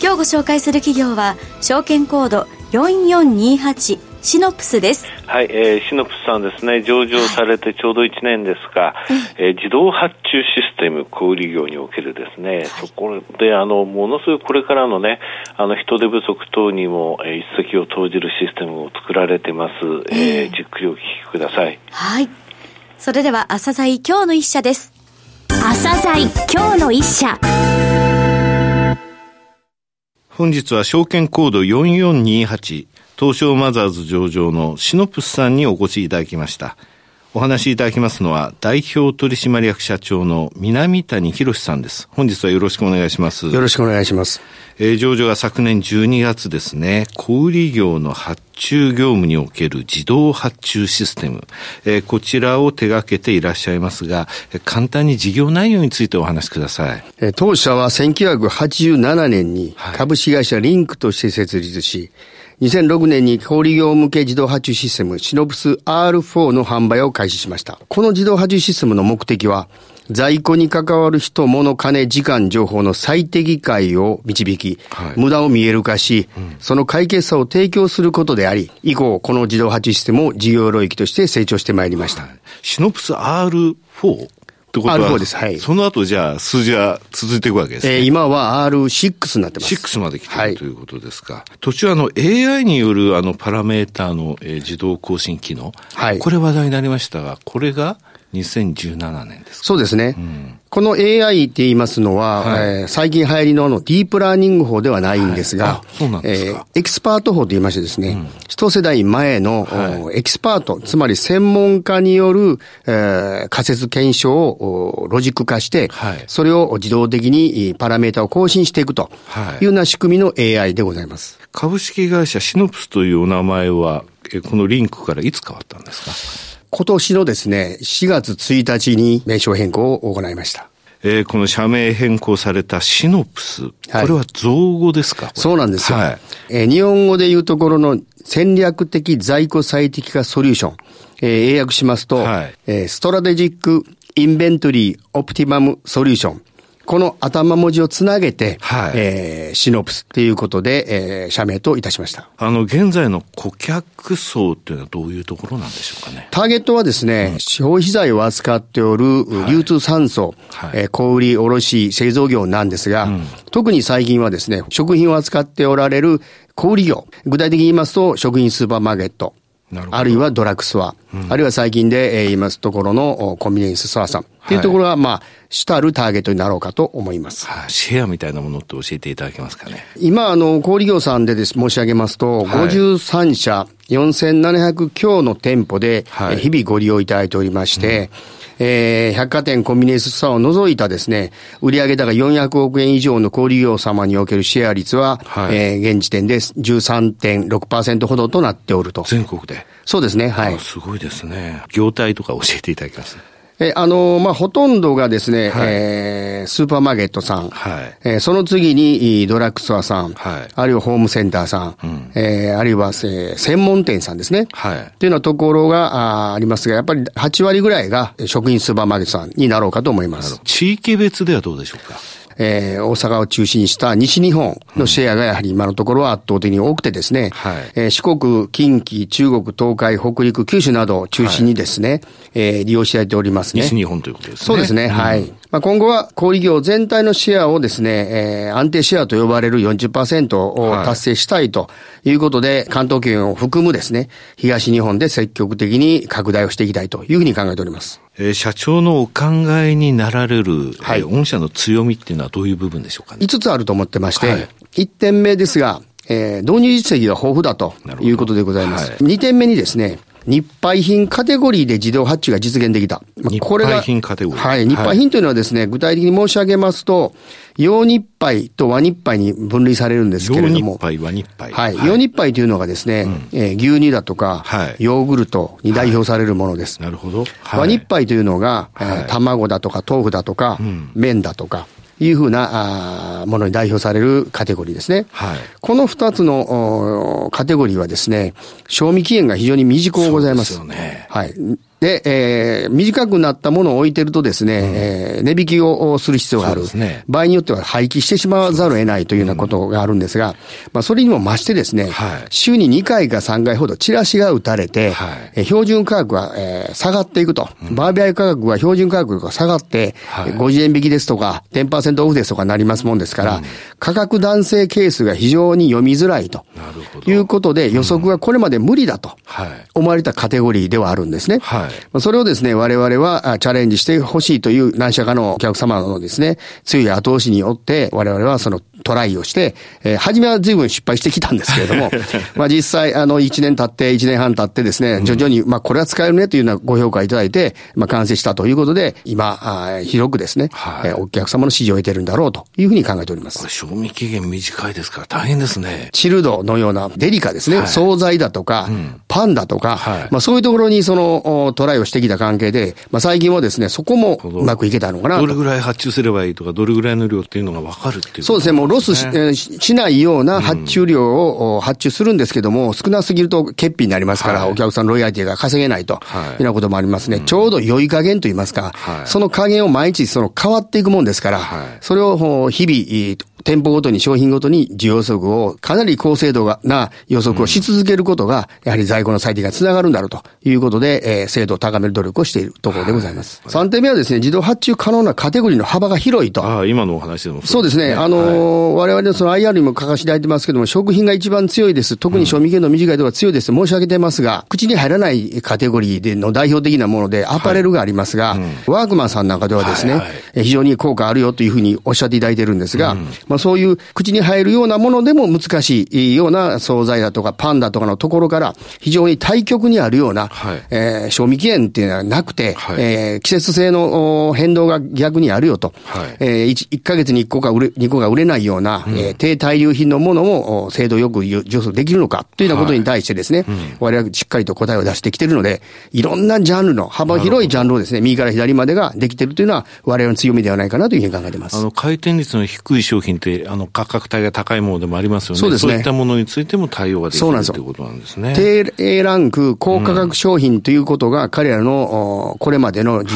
今日ご紹介する企業は証券コード4428シノプスです。はい、えー、シノプスさんですね、上場されてちょうど1年ですが、はい、えー、自動発注システム小売業におけるですね、はい、そこで、あの、ものすごいこれからのね、あの、人手不足等にも、えー、一石を投じるシステムを作られてます。えー、じっくりお聞きください。はい。それでは、朝鮮今日の一社です。朝鮮今日の一社。本日は証券コード4428東証マザーズ上場のシノプスさんにお越しいただきました。お話しいただきますのは、代表取締役社長の南谷博さんです。本日はよろしくお願いします。よろしくお願いします。えー、上場が昨年12月ですね、小売業の発注業務における自動発注システム、えー、こちらを手掛けていらっしゃいますが、簡単に事業内容についてお話しください。えー、当社は1987年に株式会社リンクとして設立し、はい2006年に小売業向け自動発注システムシノプス R4 の販売を開始しました。この自動発注システムの目的は、在庫に関わる人、物、金、時間、情報の最適解を導き、はい、無駄を見える化し、うん、その解決策を提供することであり、以降、この自動発注システムを事業領域として成長してまいりました。はい、シノプス R4? ってことは、です。はい。その後じゃあ数字は続いていくわけですね。えー、今は R6 になってます。6まで来てる、はい、ということですか。途中あの AI によるあのパラメーターの、えー、自動更新機能。はい。これ話題になりましたが、これが2017年ですそうですね。うん、この AI って言いますのは、はい、えー、最近流行りのあのディープラーニング法ではないんですが、はい、そうなんですか、えー、エキスパート法と言いましてですね、うん、一世代前の、はい、エキスパート、つまり専門家による、えー、仮説検証をロジック化して、はい、それを自動的にパラメータを更新していくとい。うような仕組みの AI でございます。株式会社シノプスというお名前は、このリンクからいつ変わったんですか？今年のですね、4月1日に名称変更を行いました。えー、この社名変更されたシノプス、はい、これは造語ですか？そうなんですよ。はい、えー、日本語で言うところの戦略的在庫最適化ソリューション、えー、英訳しますと、はい、えー、ストラテジックインベントリーオプティマムソリューション。この頭文字をつなげて、はい、えー、シノプスっていうことで、えー、社名といたしました。あの、現在の顧客層っていうのはどういうところなんでしょうかね。ターゲットはですね、うん、消費財を扱っておる流通産層、はい、えー、小売卸製造業なんですが、うん、特に最近はですね、食品を扱っておられる小売業、具体的に言いますと、食品スーパーマーケット、あるいはドラッグストア、うん、あるいは最近で、えー、言いますところのコンビニエンスストアさんっていうところが、まあ、主たるターゲットになろうかと思います。はあ、シェアみたいなものって教えていただけますかね。今、あの、小売業さんでです、申し上げますと、はい、53社、4700強の店舗で、はい、日々ご利用いただいておりまして、うんえー、百貨店コンビニエンスストアを除いたですね、売上高400億円以上の小売業様におけるシェア率は、はい、えー、現時点で13.6%ほどとなっておると。全国でそうですね、はい。すごいですね。業態とか教えていただきます？え、あの、まあ、ほとんどがですね、はい、えー、スーパーマーケットさん、はい、えー、その次にドラッグストアさん、はい、あるいはホームセンターさん、うん、えー、あるいは、えー、専門店さんですね。はい。というようなところがあありますが、やっぱり8割ぐらいが食品スーパーマーケットさんになろうかと思います。地域別ではどうでしょうか？えー、大阪を中心にした西日本のシェアがやはり今のところは圧倒的に多くてですね、はい、えー、四国、近畿、中国、東海、北陸、九州などを中心にですね、はい、えー、利用していただいておりますね。西日本ということですね。そうですね、はい。まあ、今後は小売業全体のシェアをですね、えー、安定シェアと呼ばれる40%を達成したいということで、はい、関東圏を含むですね、東日本で積極的に拡大をしていきたいというふうに考えております。えー、社長のお考えになられる、はい、御社の強みっていうのはどういう部分でしょうかね？5つあると思ってまして、はい、1点目ですが、えー、導入実績が豊富だということでございます。はい、2点目にですね、日配品カテゴリーで自動発注が実現できた。まあ、これが、日配品カテゴリー。はい。日配品というのはですね、具体的に申し上げますと、洋日配と和日配に分類されるんですけれども。洋日配、和日配。はい。洋日配というのがですね、うん、えー、牛乳だとか、はい、ヨーグルトに代表されるものです。はい、なるほど。はい、和日配というのが、はい、えー、卵だとか豆腐だとか、うん、麺だとか、いうふうなあものに代表されるカテゴリーですね。はい、この二つのカテゴリーはですね、賞味期限が非常に短くございます。そうですよね。はい。で、えー、短くなったものを置いてるとですね、うん、えー、値引きをする必要がある。ね、場合によっては廃棄してしまわざるを得ないというようなことがあるんですが、まあ、それにも増してですね、はい、週に2回か3回ほどチラシが打たれて、はい、え標準価格は、えー、下がっていくと。うん、バーベア価格は標準価格が下がって、はい、50円引きですとか、10%オフですとかなりますもんですから、うん、価格男性ケースが非常に読みづらいと。いうことで、予測がこれまで無理だと思われたカテゴリーではあるんですね。はいそれをですね、我々はチャレンジしてほしいという何社かのお客様のですね、強い後押しによって、我々はそのトライをして、えー、初めは随分失敗してきたんですけれども、まあ実際、あの、1年経って、1年半経ってですね、徐々に、まあこれは使えるねというようなご評価いただいて、まあ完成したということで、今、あ広くですね、はい、えー、お客様の支持を得てるんだろうというふうに考えております。これ賞味期限短いですから大変ですね。チルドのようなデリカですね、はい、惣菜だとか、うん、パンだとか、はい、まあそういうところにそのトライをしてきた関係で、まあ最近はですね、そこもうまくいけたのかなどれぐらい発注すればいいとか、どれぐらいの量っていうのが分かるっていう、ね、そうですね、もうロスし,、えー、しないような発注量を発注するんですけども、少なすぎると欠品になりますから、はい、お客さんのロイヤリティが稼げないと、はい、いうようなこともありますね。うん、ちょうど良い加減と言いますか、はい、その加減を毎日その変わっていくもんですから、それを日々、店舗ごとに商品ごとに需要測をかなり高精度な予測をし続けることが、やはり在庫の最適がつながるんだろうということで、えー、精度を高める努力をしているところでございます。はい、3点目はですね、自動発注可能なカテゴリーの幅が広いと。ああ、今のお話でもそうですね。あのーはい、我々のその IR にも書かせていただいてますけども、食品が一番強いです。特に賞味期限の短いところが強いです。申し上げてますが、口に入らないカテゴリーでの代表的なもので、アパレルがありますが、はいうん、ワークマンさんなんかではですね、はいはい、非常に効果あるよというふうにおっしゃっていただいてるんですが、うん、まあそういう口に入るようなものでも難しいような惣菜だとかパンだとかのところから、非常に対極にあるような、はい、えー、賞味期限っていうのはなくて、はい、えー、季節性の変動が逆にあるよと、はい、えー、1, 1ヶ月に1個か売れ、2個が売れないような、うん、えー、低対流品のものも精度よく上手できるのかというようなことに対してですね、はいうん、我々はしっかりと答えを出してきているので、いろんなジャンルの幅広いジャンルをですね、右から左までができているというのは我々の強みではないかなというふうに考えています。あの、回転率の低い商品って、あの、価格帯が高いものでもありますよね。そうですね。そういったものについても対応ができるということなんですね。低 A ランク、高価格商品ということが彼らの、これまでの、はい、え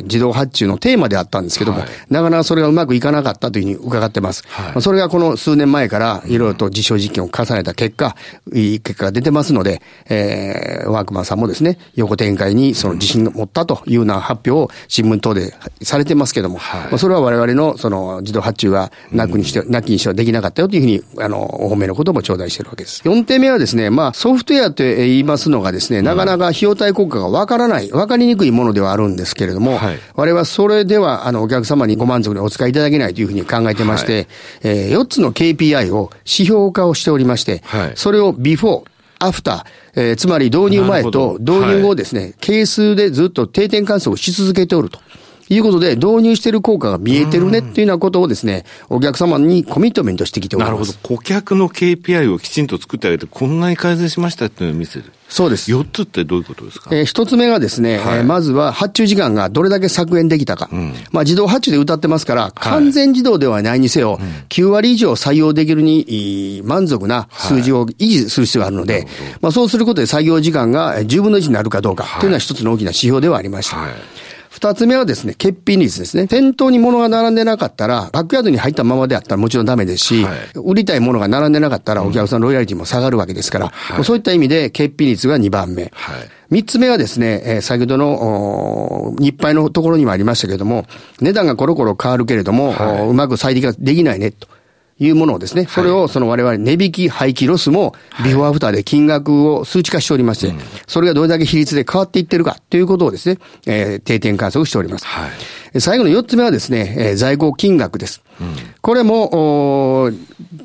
ー、自動発注のテーマであったんですけども、はい、なかなかそれがうまくいかなかったというふうに伺ってます。はい、それがこの数年前からいろいろと実証実験を重ねた結果、いい結果が出てますので、えー、ワークマンさんもですね、横展開にその自信を持ったというような発表を新聞等でされてますけども、はい、まあ、それは我々のその自動発注がなくにして、なきにしてはできなかったよというふうに、あの、お褒めのことも頂戴しているわけです。4点目はですね、まあ、ソフトウェアと言いますのがですね、なかなか費用対効果がわからない、わかりにくいものではあるんですけれども、はい、我々はそれでは、あの、お客様にご満足にお使いいただけないというふうに考えてまして、はい、えー、4つの KPI を指標化をしておりまして、はい、それをビフォー、アフター、えー、つまり導入前と導入後ですね、はい、係数でずっと定点観測をし続けておると。いうことで、導入している効果が見えてるねっていうようなことをですね、お客様にコミットメントしてきております。なるほど。顧客の KPI をきちんと作ってあげて、こんなに改善しましたっていうのを見せる。そうです。4つってどういうことですか？えー、1つ目がですね、はい、えー、まずは発注時間がどれだけ削減できたか。うん、まあ自動発注で謳ってますから、完全自動ではないにせよ、はい、9割以上採用できるに満足な数字を維持する必要があるので、はい、まあそうすることで作業時間が10分の1になるかどうかというのは一つの大きな指標ではありました。はい二つ目はですね、欠品率ですね。店頭に物が並んでなかったら、バックヤードに入ったままであったらもちろんダメですし、はい、売りたいものが並んでなかったらお客さんのロイヤリティも下がるわけですから、はい、そういった意味で欠品率が2番目。はい三つ目はですね、えー、先ほどの、日配のところにもありましたけれども、値段がコロコロ変わるけれども、はい、うまく最適化できないね、と。いうものをですね、それをその我々値引き、廃棄ロスも、ビフォーアフターで金額を数値化しておりまして、それがどれだけ比率で変わっていってるかということをですね、えー、定点観測しております。はい、最後の四つ目はですね、えー、在庫金額です。うん、これも、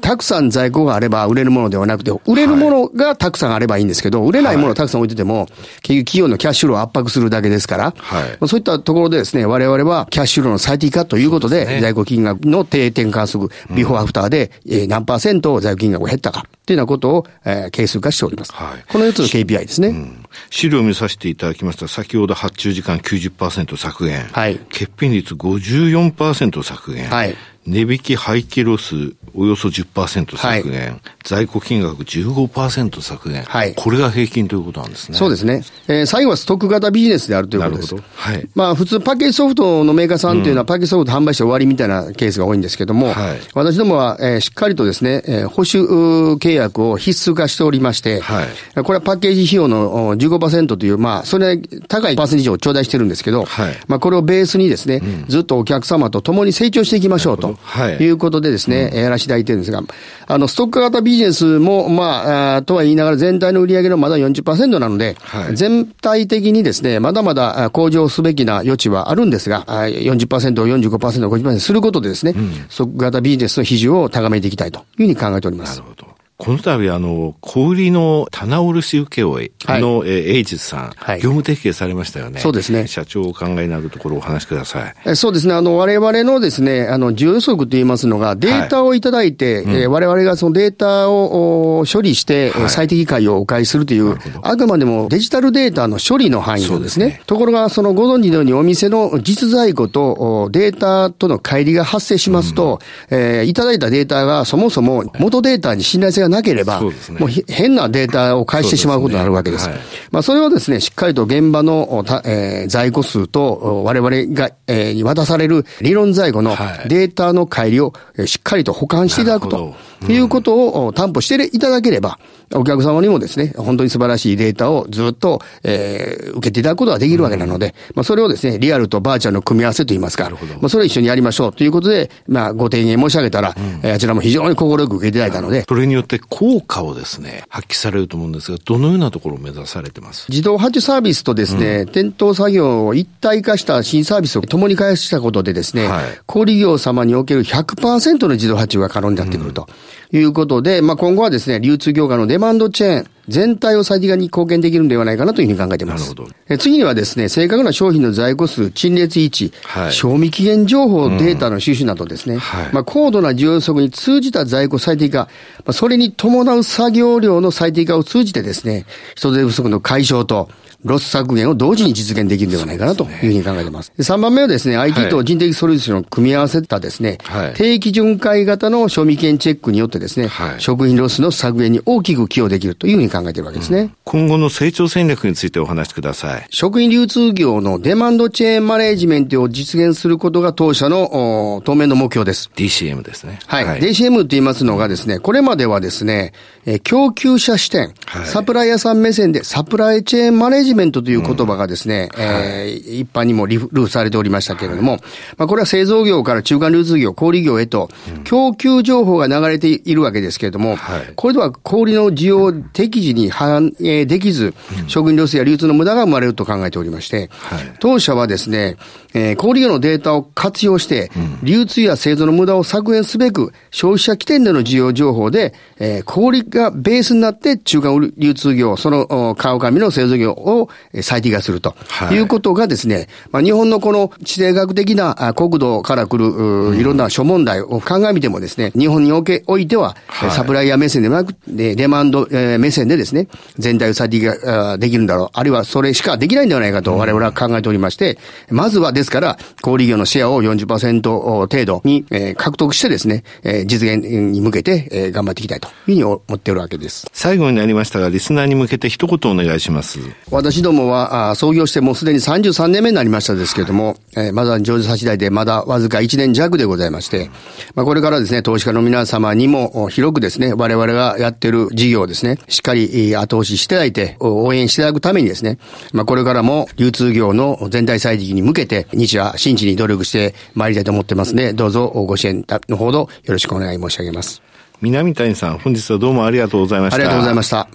たくさん在庫があれば売れるものではなくて、売れるものがたくさんあればいいんですけど、売れないものをたくさん置いてても、結局企業のキャッシュフローを圧迫するだけですから、はい、そういったところでですね、我々はキャッシュフローの最適化ということで、でね、在庫金額の定点観測、ビフォーアフターで、え何パーセント在庫金額が減ったか、というようなことを、えー、計数化しております。はい、この4つの KPI ですね、うん。資料を見させていただきました先ほど発注時間90%削減。はい。欠品率54%削減。はい。値引き廃棄ロスおよそ10%削減、はい、在庫金額15%削減、はい、これが平均ということなんですね。そうですね。えー、最後はストック型ビジネスであるということです。はい。まあ普通パッケージソフトのメーカーさんというのは、パッケージソフト販売して終わりみたいなケースが多いんですけども、はい、私どもは、えー、しっかりとですね、えー、保守契約を必須化しておりまして、はい、これはパッケージ費用の15%という、まあそれ高いパーセンテージを頂戴してるんですけど、はい、まあこれをベースにですね、うん、ずっとお客様と共に成長していきましょうと。はい、いうことでですね、うん、やらせていただいてるんですが、あの、ストック型ビジネスも、まあ、あとは言いながら全体の売り上げのまだ40%なので、はい、全体的にですね、まだまだ向上すべきな余地はあるんですが、40%、45%、50%することでですね、うん、ストック型ビジネスの比重を高めていきたいというふうに考えております。なるほど。この度、あの、小売りの棚卸請負の、はい、えー、エイジさん、はい、業務提携されましたよね。そうですね。社長お考えになるところをお話しください。そうですね。あの、我々のですね、あの、需要予測と言いますのが、データをいただいて、はいうん、えー、我々がそのデータを処理して、はい、最適解をお返しするという、あくまでもデジタルデータの処理の範囲なんですね。すねところが、そのご存知のようにお店の実在庫とデータとの乖離が発生しますと、うん、えー、いただいたデータがそもそも元データに信頼性がなければ、そうですもう変なデータを返してしまうことになるわけです。ですねはい、まあ、それをですね、しっかりと現場の、えー、在庫数と我々が、えー、に渡される理論在庫のデータの乖離をしっかりと保管していただくと。いうことを担保していただければ、お客様にもですね、本当に素晴らしいデータをずっと、えー、受けていただくことができるわけなので、まあ、それをですね、リアルとバーチャルの組み合わせといいますか、まあ、それを一緒にやりましょうということで、まあ、ご提言申し上げたら、うん、あちらも非常に心よく受けていただいたので。それによって効果をですね、発揮されると思うんですが、どのようなところを目指されてます？自動発注サービスとですね、うん、店頭作業を一体化した新サービスを共に開発したことでですね、はい、小売業様における100%の自動発注が可能になってくると。いうことで、まあ、今後はですね、流通業界のデマンドチェーン、全体を最適化に貢献できるんではないかなというふうに考えています。なるほど。次にはですね、正確な商品の在庫数、陳列位置、はい、賞味期限情報、データの収集などですね、うん。はい、まあ、高度な需要予測に通じた在庫最適化、まあ、それに伴う作業量の最適化を通じてですね、人手不足の解消と、ロス削減を同時に実現できるんではないかなというふうに考えています。3番目はですね、IT と人的ソリューションを組み合わせたですね、はい、定期巡回型の賞味期限チェックによってですね、はい、食品ロスの削減に大きく寄与できるというふうに考えているわけですね、うん。今後の成長戦略についてお話しください。食品流通業のデマンドチェーンマネジメントを実現することが当社の当面の目標です。DCM ですね。はい。はい、DCM と言いますのがですね、これまではですね、え供給者視点、はい、サプライヤーさん目線でサプライチェーンマネジメントという言葉葉がですね、うん、えー、一般にもリルーされておりましたけれども、はい、まあ、これは製造業から中間流通業、小売業へと、供給情報が流れているわけですけれども、はい、これでは小売の需要を適時に反映できず、食品ロスや流通の無駄が生まれると考えておりまして、はい、当社はですね、えー、小売業のデータを活用して、流通や製造の無駄を削減すべく、消費者起点での需要情報で、えー、小売がベースになって中間流通業、その川上の製造業を最適化するとい。うことがですね、はい、まあ、日本のこの地政学的な国土から来る、いろんな諸問題を鑑みてもですね、日本におけおいては、はい、サプライヤー目線ではなく、デマンド目線でですね、全体を最適化できるんだろう。あるいはそれしかできないんではないかと我々は考えておりまして、まずはですから、小売業のシェアを40%程度に、えー、獲得してですね、えー、実現に向けて、えー、頑張っていきたいというふうに思っておるわけです。最後になりましたが、リスナーに向けて一言お願いします。私どもは、あ創業してもうすでに33年目になりましたですけれども、はい、えー、まだ上手差し代でまだわずか1年弱でございまして、まあ、これからですね、投資家の皆様にも広くですね、我々がやってる事業をですね、しっかり後押ししていただいて、応援していただくためにですね、まあ、これからも流通業の全体再適に向けて、日夜真摯に努力してまいりたいと思ってますので、どうぞご支援のほどよろしくお願い申し上げます。南谷さん、本日はどうもありがとうございました。ありがとうございました。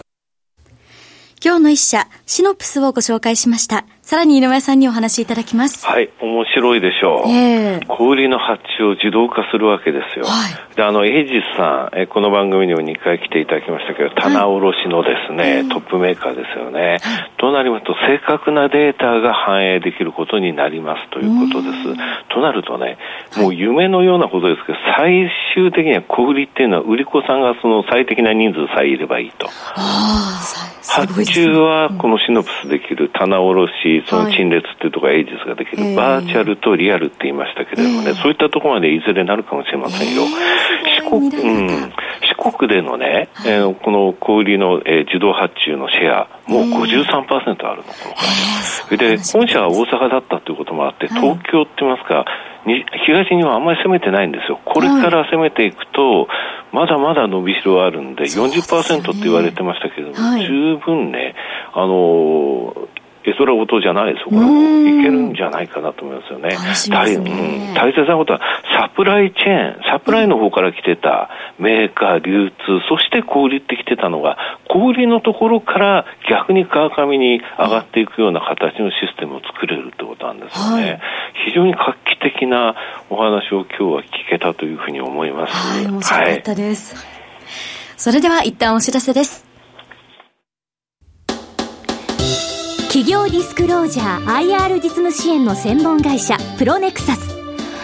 今日の一社、シノプスをご紹介しました。さらに井上さんにお話しいただきます。はい、面白いでしょう。えー、小売りの発注を自動化するわけですよ。はい、で、あの、エイジスさん、えこの番組にも2回来ていただきましたけど、棚卸のですね、はい、トップメーカーですよね。となりますと、正確なデータが反映できることになりますということです。となるとね、もう夢のようなことですけど、最終的には小売りっていうのは、売り子さんがその最適な人数さえいればいいと。発注はこのシノプスできる棚卸その陳列っていうところエイジスができる、はい、バーチャルとリアルって言いましたけれどもね、えー、そういったところまでいずれなるかもしれませんよ。えー、四国、うん、四国でのね、はい、えー、この小売りの、えー、自動発注のシェア、もう53%あるの、この会社。で、本社は大阪だったということもあって、東京って言いますか、東にはあんまり攻めてないんですよ。これから攻めていくと、まだまだ伸びしろあるんで、40%って言われてましたけれども、はい、十分ね、あの絵空事じゃないですよ。これもいけるんじゃないかなと思いますよね。大、うん、大切なことは、サプライチェーン、サプライの方から来てたメーカー、流通、そして小売ってきてたのが、小売のところから逆に川上に上がっていくような形のシステムを作れるってことなんですよね。はい、非常に画期的なお話を今日は聞けたというふうに思います。はい、面白かったです。はい、それでは一旦お知らせです。企業ディスクロージャー IR 実務支援の専門会社プロネクサス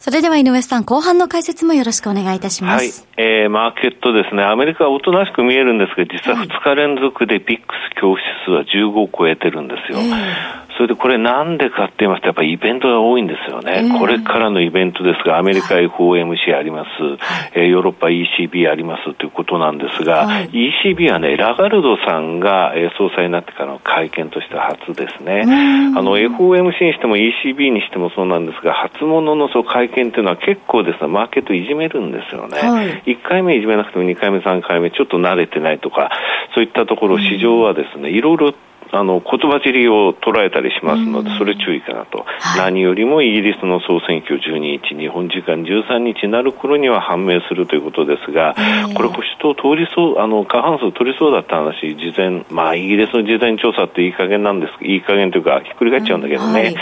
それでは井上さん、後半の解説もよろしくお願いいたします。はい。えー、マーケットですね。アメリカはおとなしく見えるんですが、実は2日連続で VIXス恐怖指数は15を超えてるんですよ。えーそれでこれなんでかって言いますと、やっぱりイベントが多いんですよね。えー、これからのイベントですが、アメリカ FOMC あります、はい、えー、ヨーロッパ ECB ありますということなんですが、はい、ECB はね、ラガルドさんが、えー、総裁になってからの会見としては初ですね。あの、FOMC にしても ECB にしてもそうなんですが、初物のそう会見っていうのは結構ですね、マーケットいじめるんですよね。はい、1回目いじめなくても2回目、3回目ちょっと慣れてないとか、そういったところ市場はですね、いろいろあの言葉尻を捉えたりしますので、それ注意かなと、はい、何よりもイギリスの総選挙12日、日本時間13日になる頃には判明するということですが、これ、保守党通りそう、あの過半数取りそうだった話、事前、まあ、イギリスの事前調査っていい加減なんです、いい加減というか、ひっくり返っちゃうんだけどね。はい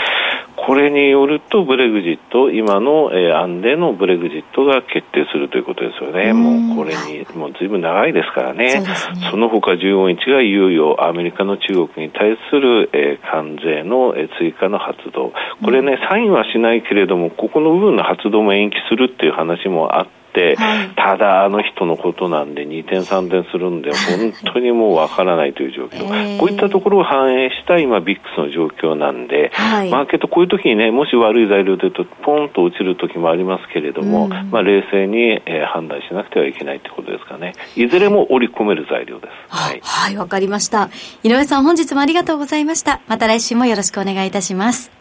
これによるとブレグジット、今の、えー、案でのブレグジットが決定するということですよね。もうこれに、もうずいぶん長いですからね。そ、ね、の他15日がいよいよアメリカの中国に対する、えー、関税の、えー、追加の発動。これね、サインはしないけれども、ここの部分の発動も延期するっていう話もあって、、はい、ただあの人のことなんで2点3点するんで本当にもうわからないという状況、えー、こういったところを反映した今ビックスの状況なんで、はい、マーケットこういう時にねもし悪い材料でとポンと落ちる時もありますけれども、うん、まあ、冷静に、えー、判断しなくてはいけないということですかね。いずれも織り込める材料です。はい。はいわ、かりました。井上さん本日もありがとうございました。また来週もよろしくお願いいたします。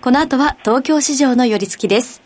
この後は東京市場の寄り付きです